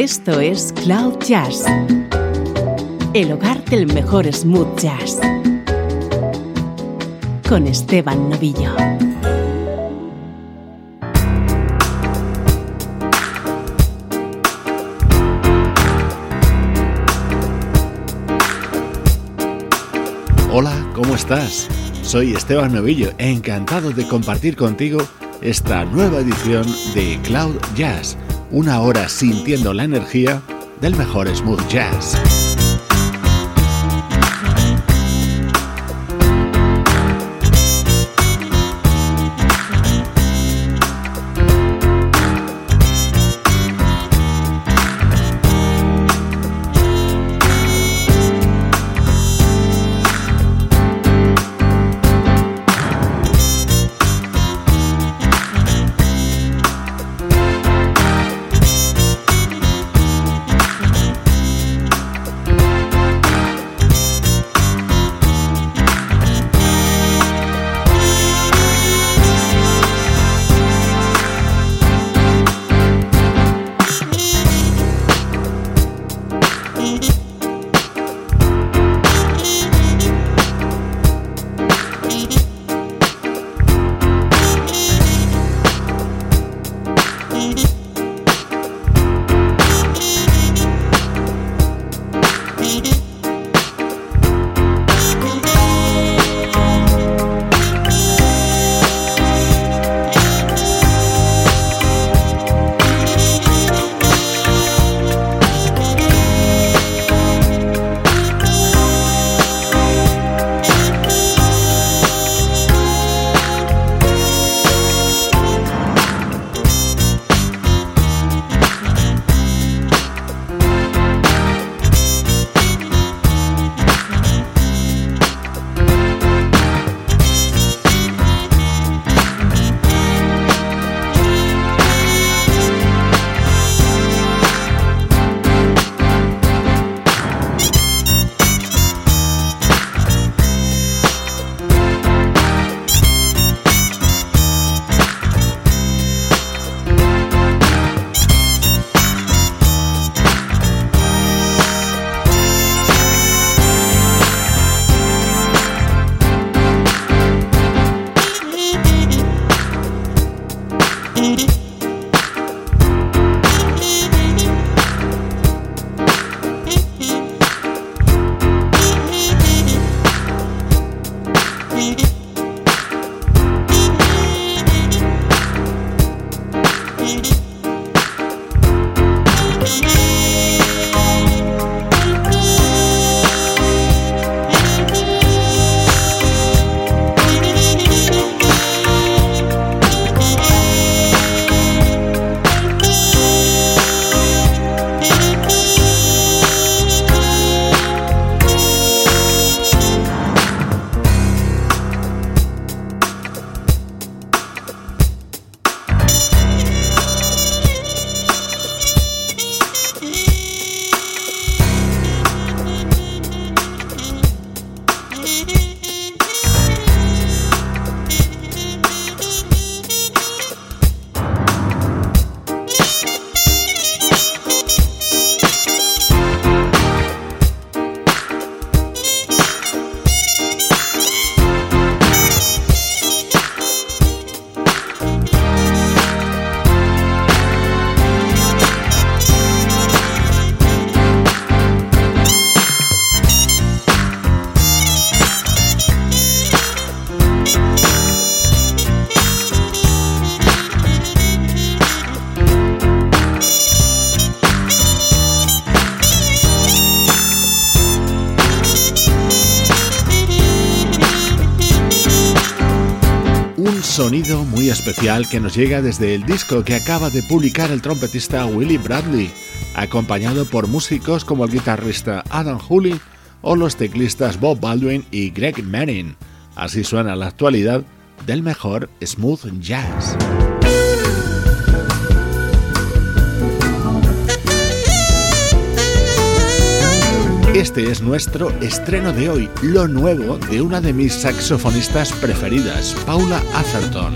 Esto es Cloud Jazz, el hogar del mejor smooth jazz, con Esteban Novillo. Hola, ¿cómo estás? Soy Esteban Novillo, encantado de compartir contigo esta nueva edición de Cloud Jazz una hora sintiendo la energía del mejor smooth jazz. Especial que nos llega desde el disco que acaba de publicar el trompetista Willie Bradley, acompañado por músicos como el guitarrista Adam Hooley o los teclistas Bob Baldwin y Greg Manning. Así suena la actualidad del mejor smooth jazz. Este es nuestro estreno de hoy, lo nuevo de una de mis saxofonistas preferidas, Paula Atherton.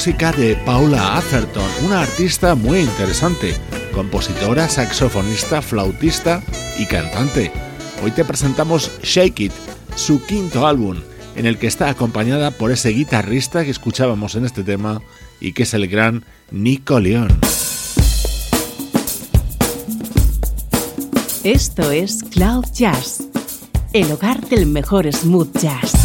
Música de Paula Atherton, una artista muy interesante, compositora, saxofonista, flautista y cantante. Hoy te presentamos Shake It, su quinto álbum, en el que está acompañada por ese guitarrista que escuchábamos en este tema y que es el gran Nico León. Esto es Cloud Jazz, el hogar del mejor smooth jazz.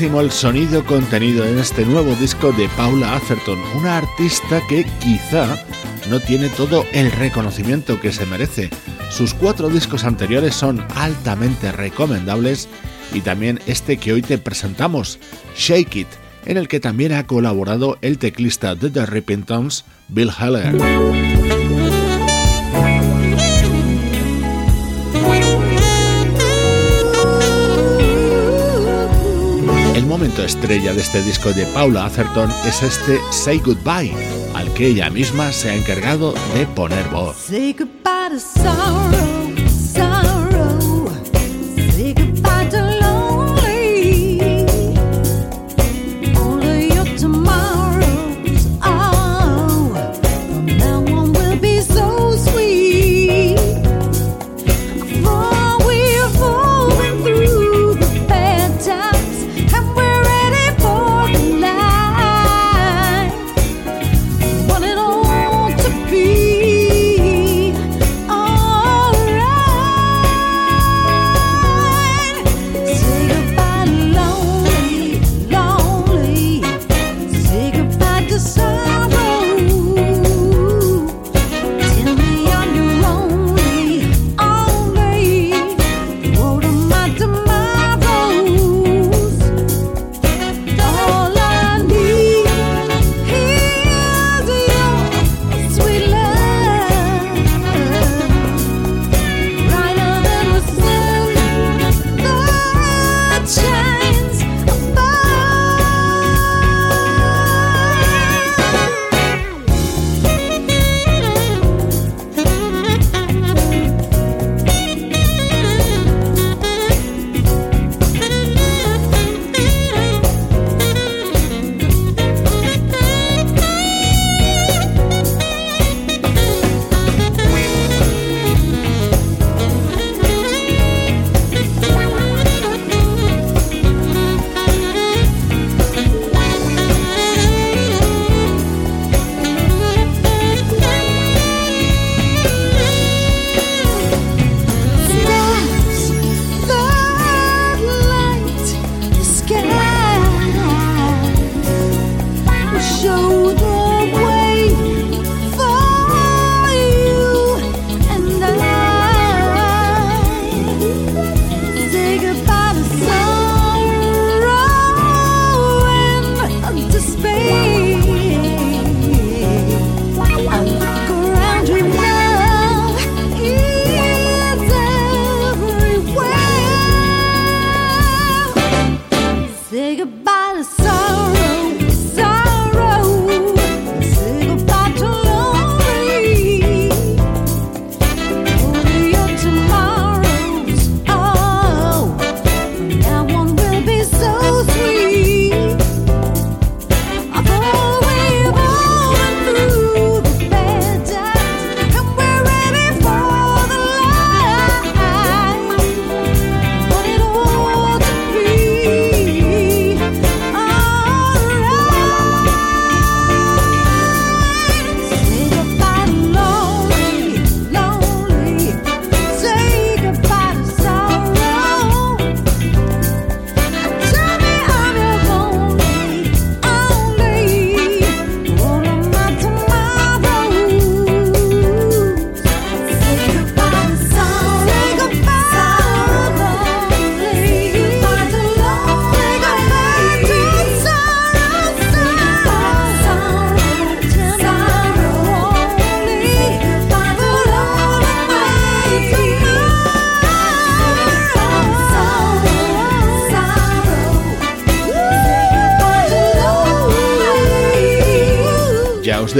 El sonido contenido en este nuevo disco de Paula Atherton, una artista que quizá no tiene todo el reconocimiento que se merece. Sus cuatro discos anteriores son altamente recomendables y también este que hoy te presentamos, Shake It, en el que también ha colaborado el teclista de The Ripping Bill Heller. Momento estrella de este disco de Paula Atherton es este Say Goodbye, al que ella misma se ha encargado de poner voz.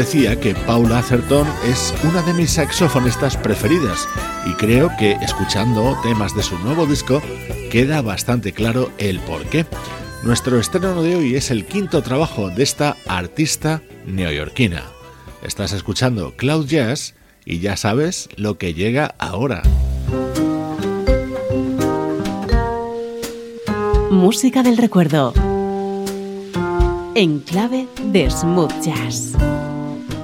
Decía que Paula Atherton es una de mis saxofonistas preferidas y creo que escuchando temas de su nuevo disco queda bastante claro el por qué. Nuestro estreno de hoy es el quinto trabajo de esta artista neoyorquina. Estás escuchando Cloud Jazz y ya sabes lo que llega ahora. Música del recuerdo. En clave de smooth jazz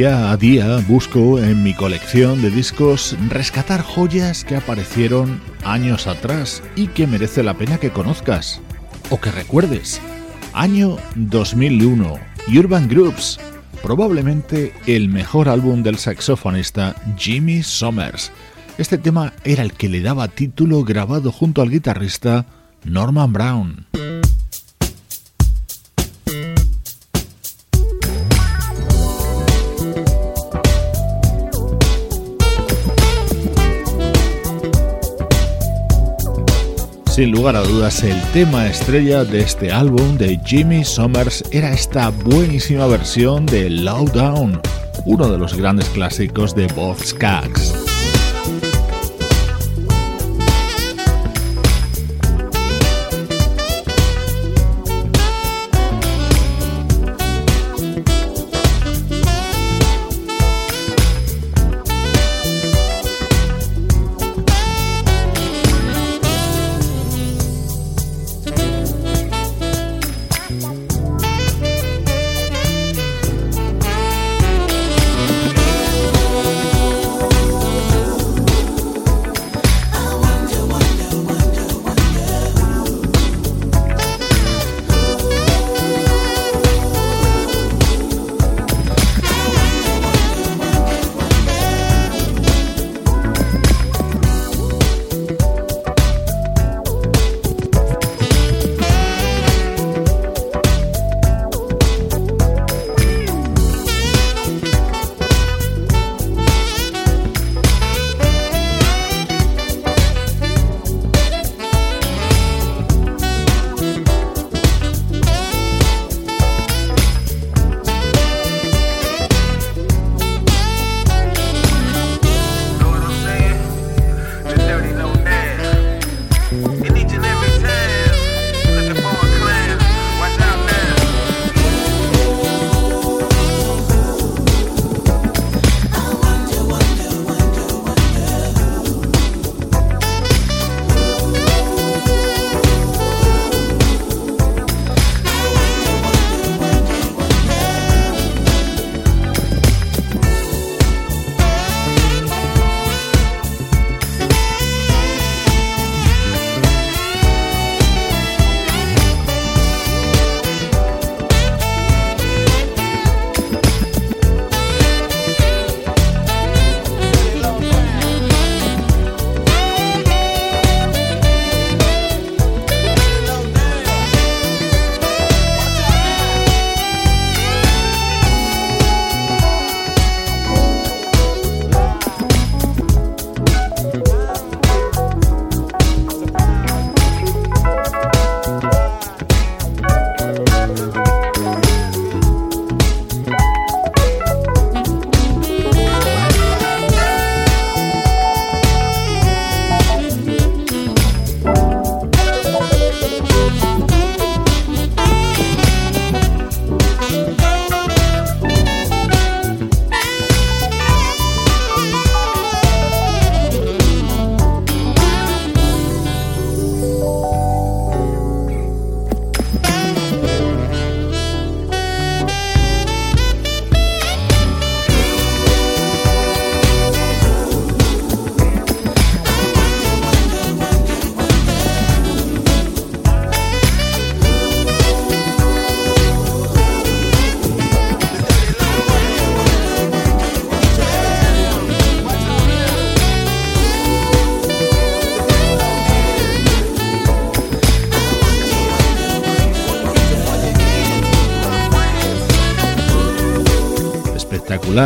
Día a día busco en mi colección de discos rescatar joyas que aparecieron años atrás y que merece la pena que conozcas o que recuerdes. Año 2001, Urban Groups, probablemente el mejor álbum del saxofonista Jimmy Summers. Este tema era el que le daba título grabado junto al guitarrista Norman Brown. Sin lugar a dudas, el tema estrella de este álbum de Jimmy Summers era esta buenísima versión de Low Down, uno de los grandes clásicos de Bob Skaggs.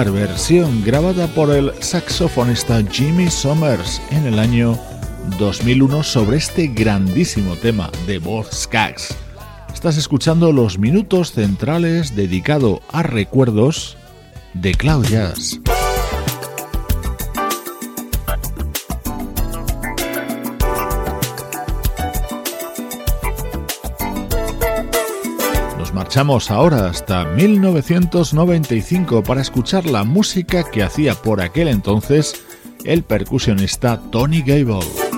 Versión grabada por el saxofonista Jimmy Summers en el año 2001 sobre este grandísimo tema de Bob Skaggs. Estás escuchando los minutos centrales dedicado a recuerdos de Cloud. Marchamos ahora hasta 1995 para escuchar la música que hacía por aquel entonces el percusionista Tony Gable.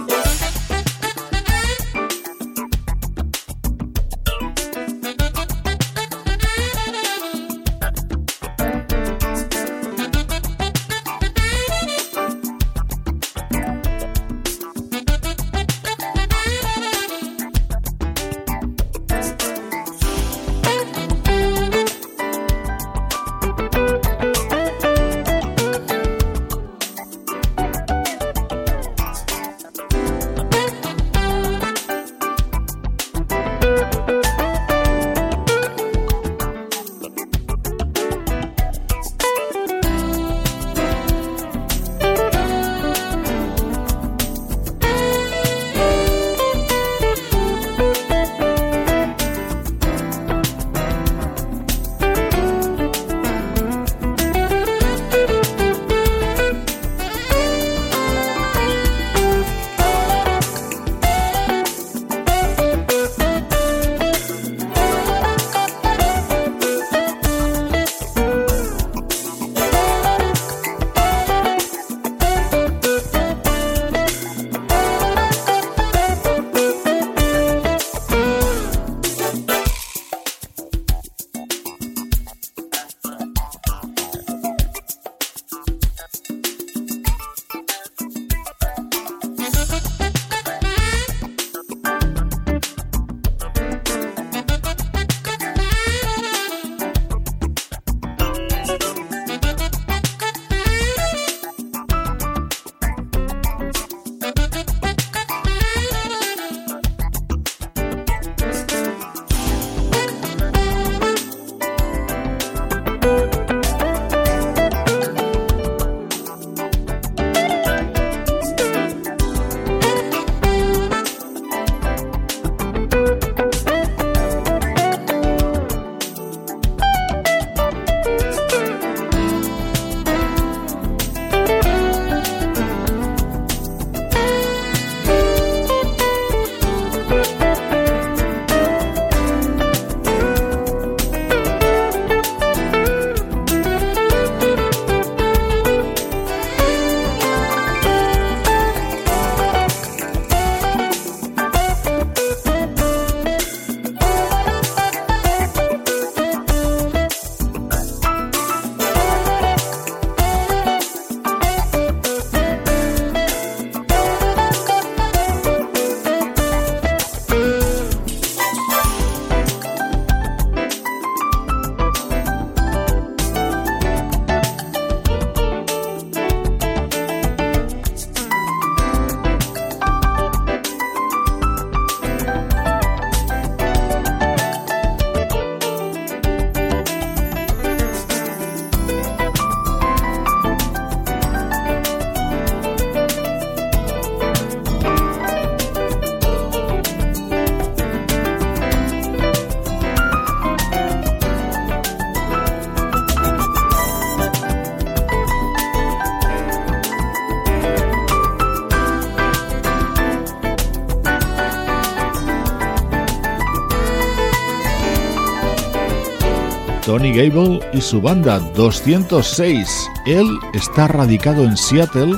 Tony Gable y su banda 206. Él está radicado en Seattle,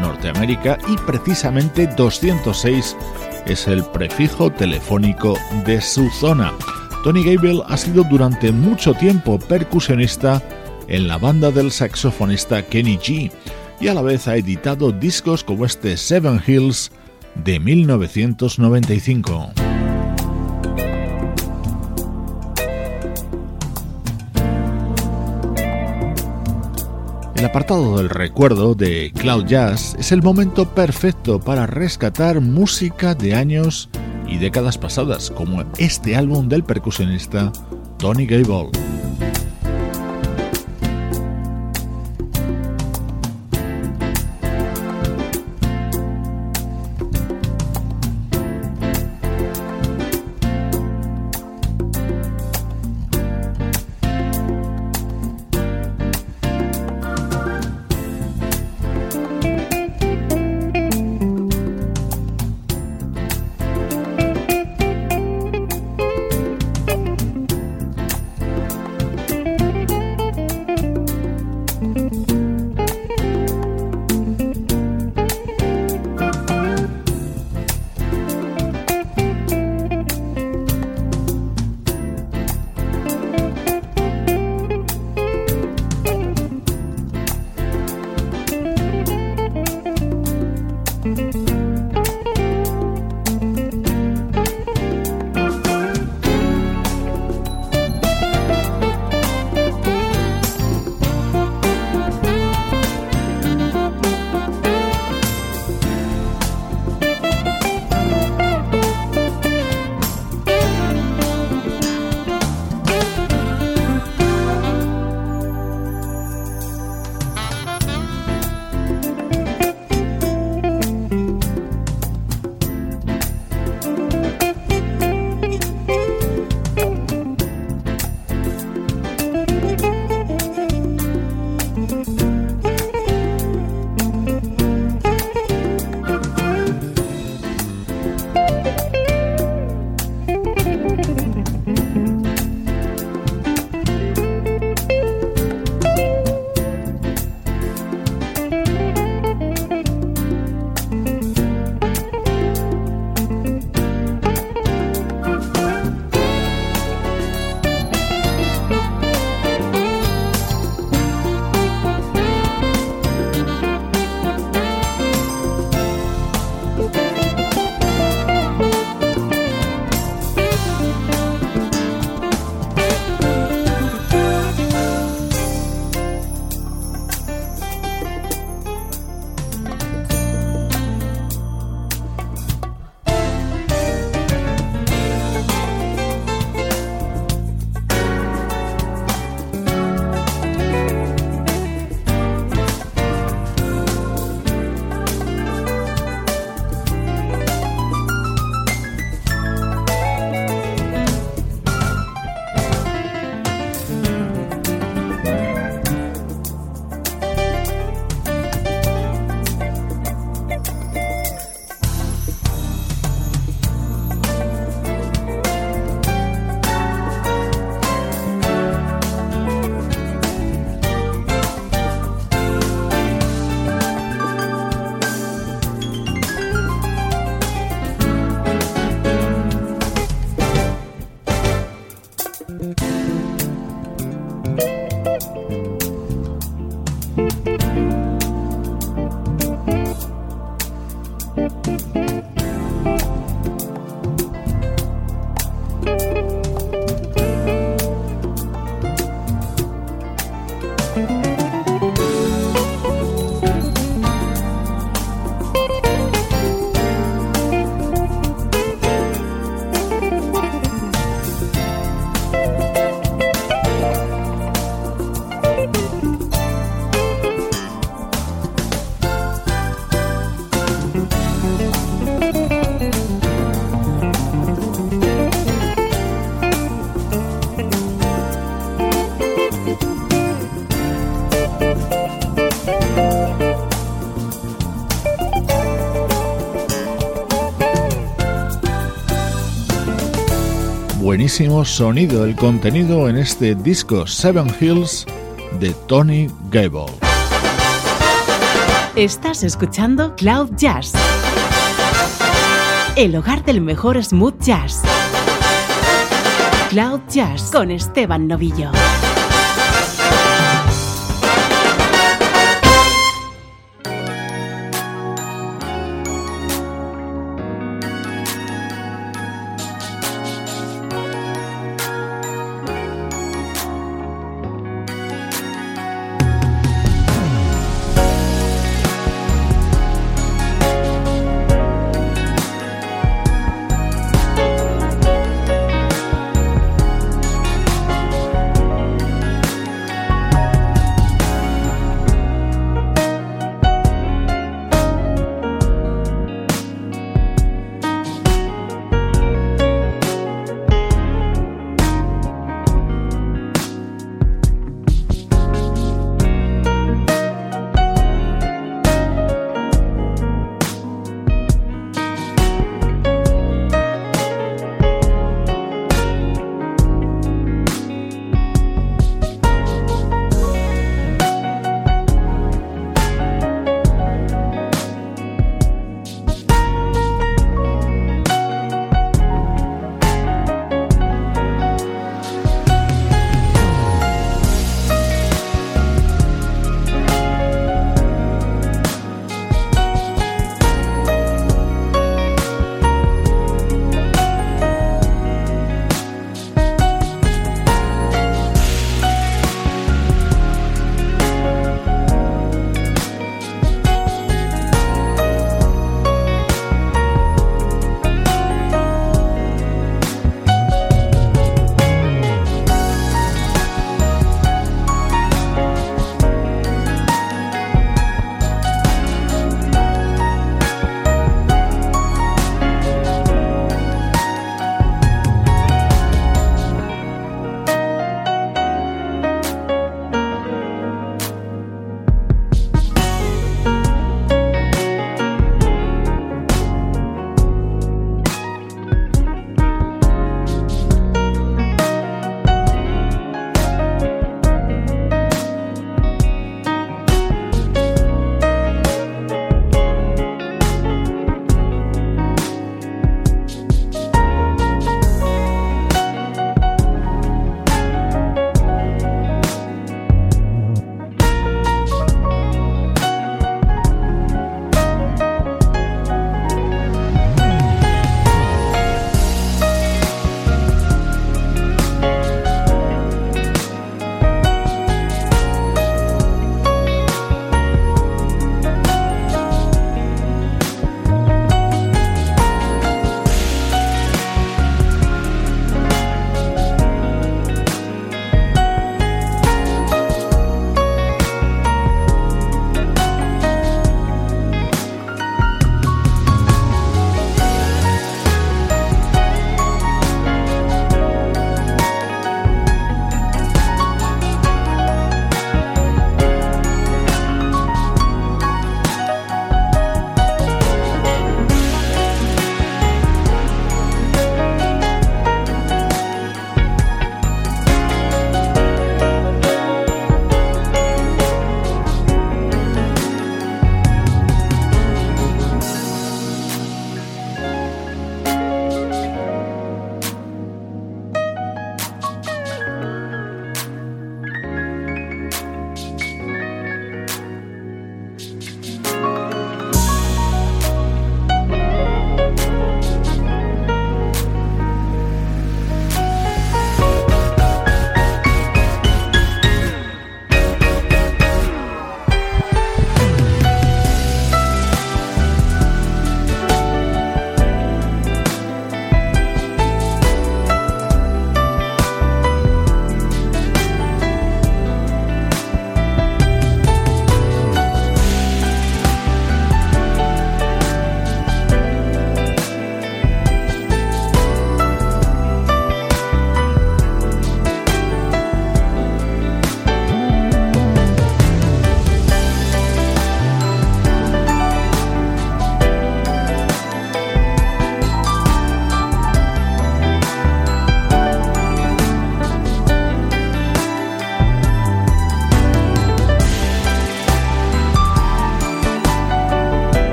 Norteamérica, y precisamente 206 es el prefijo telefónico de su zona. Tony Gable ha sido durante mucho tiempo percusionista en la banda del saxofonista Kenny G y a la vez ha editado discos como este Seven Hills de 1995. El apartado del recuerdo de Cloud Jazz es el momento perfecto para rescatar música de años y décadas pasadas, como este álbum del percusionista Tony Gable. Sonido, el contenido en este disco Seven Hills de Tony Gable. Estás escuchando Cloud Jazz, el hogar del mejor smooth jazz. Cloud Jazz con Esteban Novillo.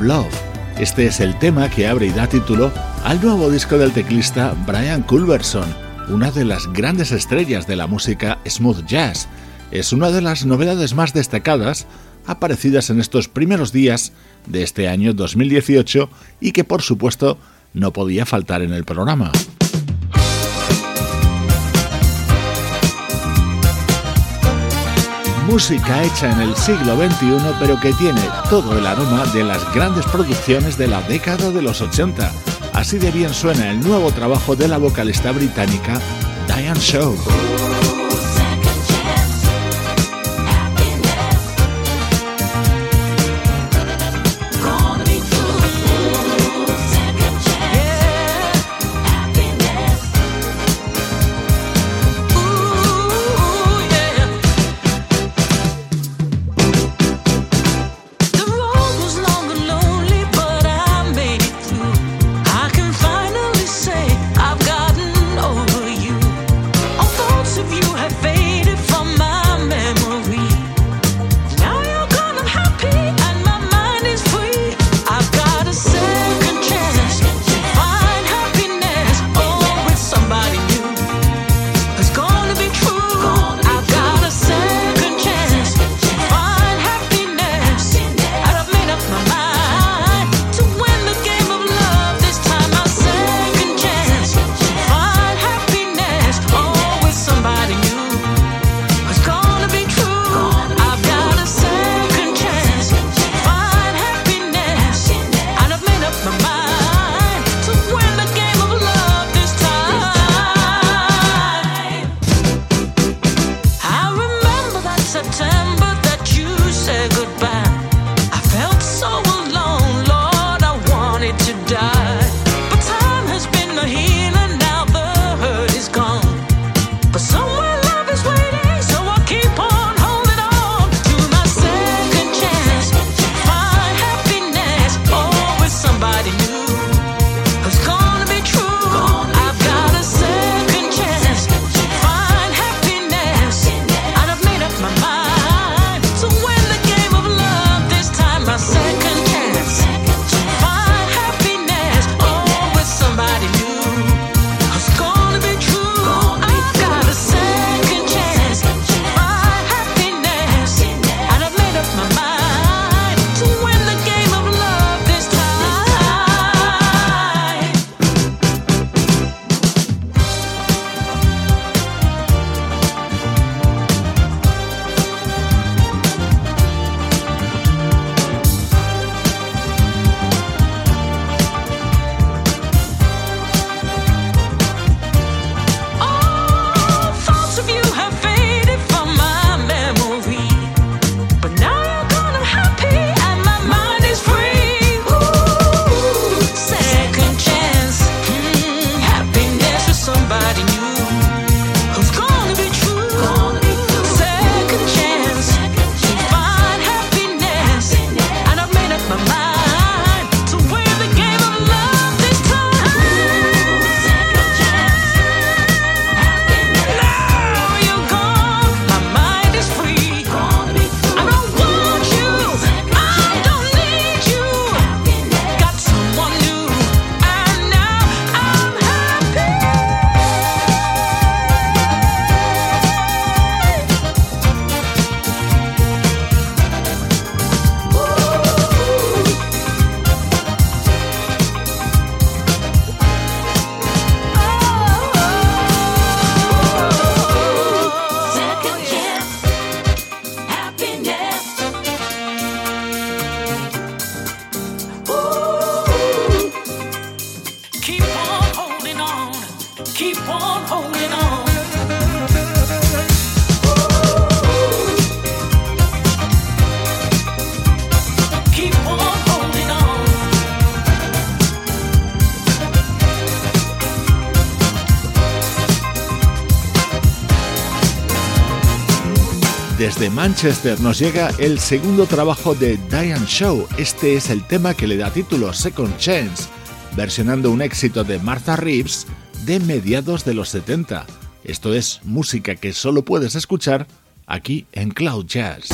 Love. Este es el tema que abre y da título al nuevo disco del teclista Brian Culberson, una de las grandes estrellas de la música smooth jazz. Es una de las novedades más destacadas aparecidas en estos primeros días de este año 2018 y que por supuesto no podía faltar en el programa. Música hecha en el siglo XXI pero que tiene todo el aroma de las grandes producciones de la década de los 80. Así de bien suena el nuevo trabajo de la vocalista británica Diane Shaw. Manchester nos llega el segundo trabajo de Diane Shaw. Este es el tema que le da título Second Chance, versionando un éxito de Martha Reeves de mediados de los 70. Esto es música que solo puedes escuchar aquí en Cloud Jazz.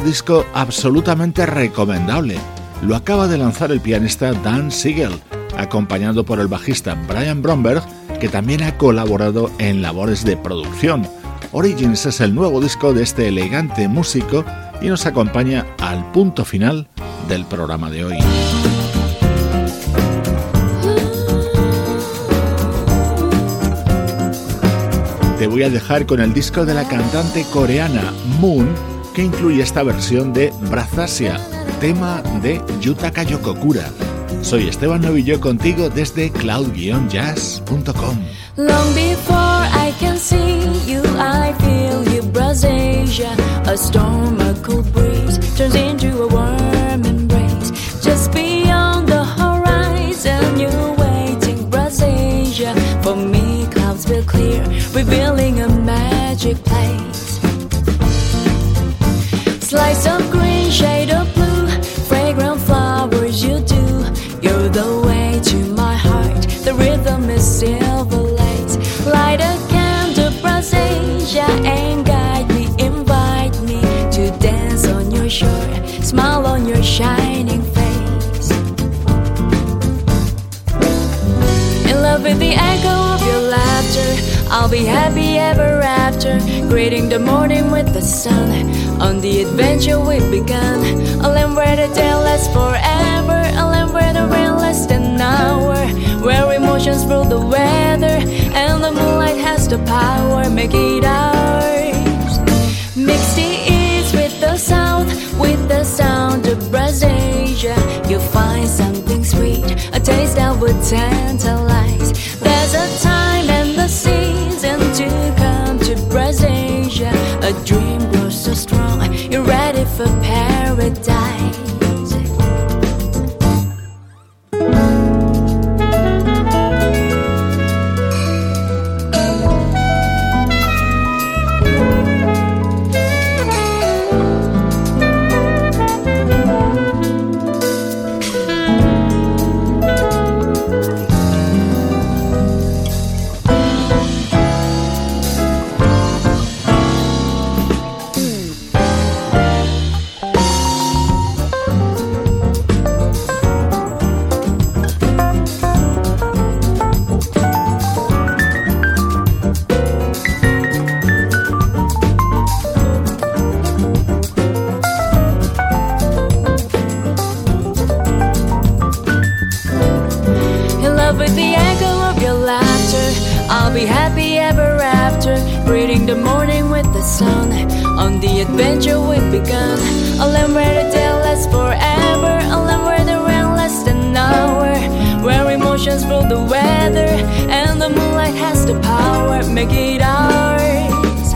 Disco absolutamente recomendable. Lo acaba de lanzar el pianista Dan Siegel, acompañado por el bajista Brian Bromberg, que también ha colaborado en labores de producción. Origins es el nuevo disco de este elegante músico y nos acompaña al punto final del programa de hoy. Te voy a dejar con el disco de la cantante coreana Moon, que incluye esta versión de Brazasia, tema de Yutaka Yokokura. Soy Esteban Novillo contigo desde cloud-jazz.com. be happy ever after. Greeting the morning with the sun on the adventure we've begun. A land where the day lasts forever, a land where the rain lasts an hour, where emotions rule the weather, and the moonlight has the power, make it ours. Mix the east with the south, with the sound of Brazasia, you'll find something sweet, a taste that would tantalize. A dream grows so strong, you're ready for paradise. the morning with the sun. On the adventure we've begun. A land where the day lasts forever. A land where the rain lasts an hour. Where emotions rule the weather. And the moonlight has the power. Make it ours.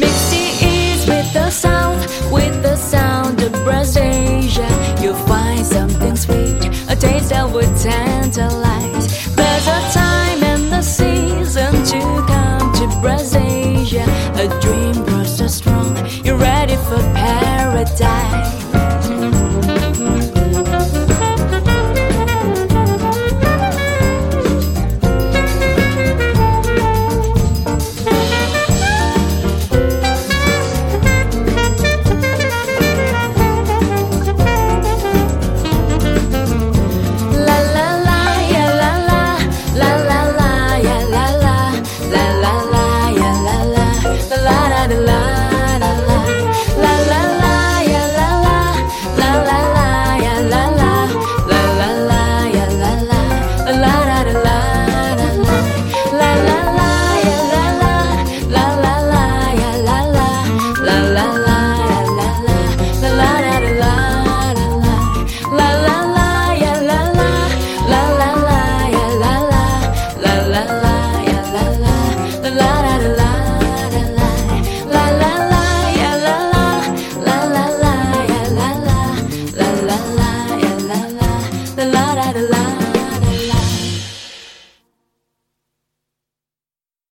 Mix the east with the south. With the sound of Brass Asia. You'll find something sweet. A taste that would tantalize. There's a time and the season to come to Brazil a dream.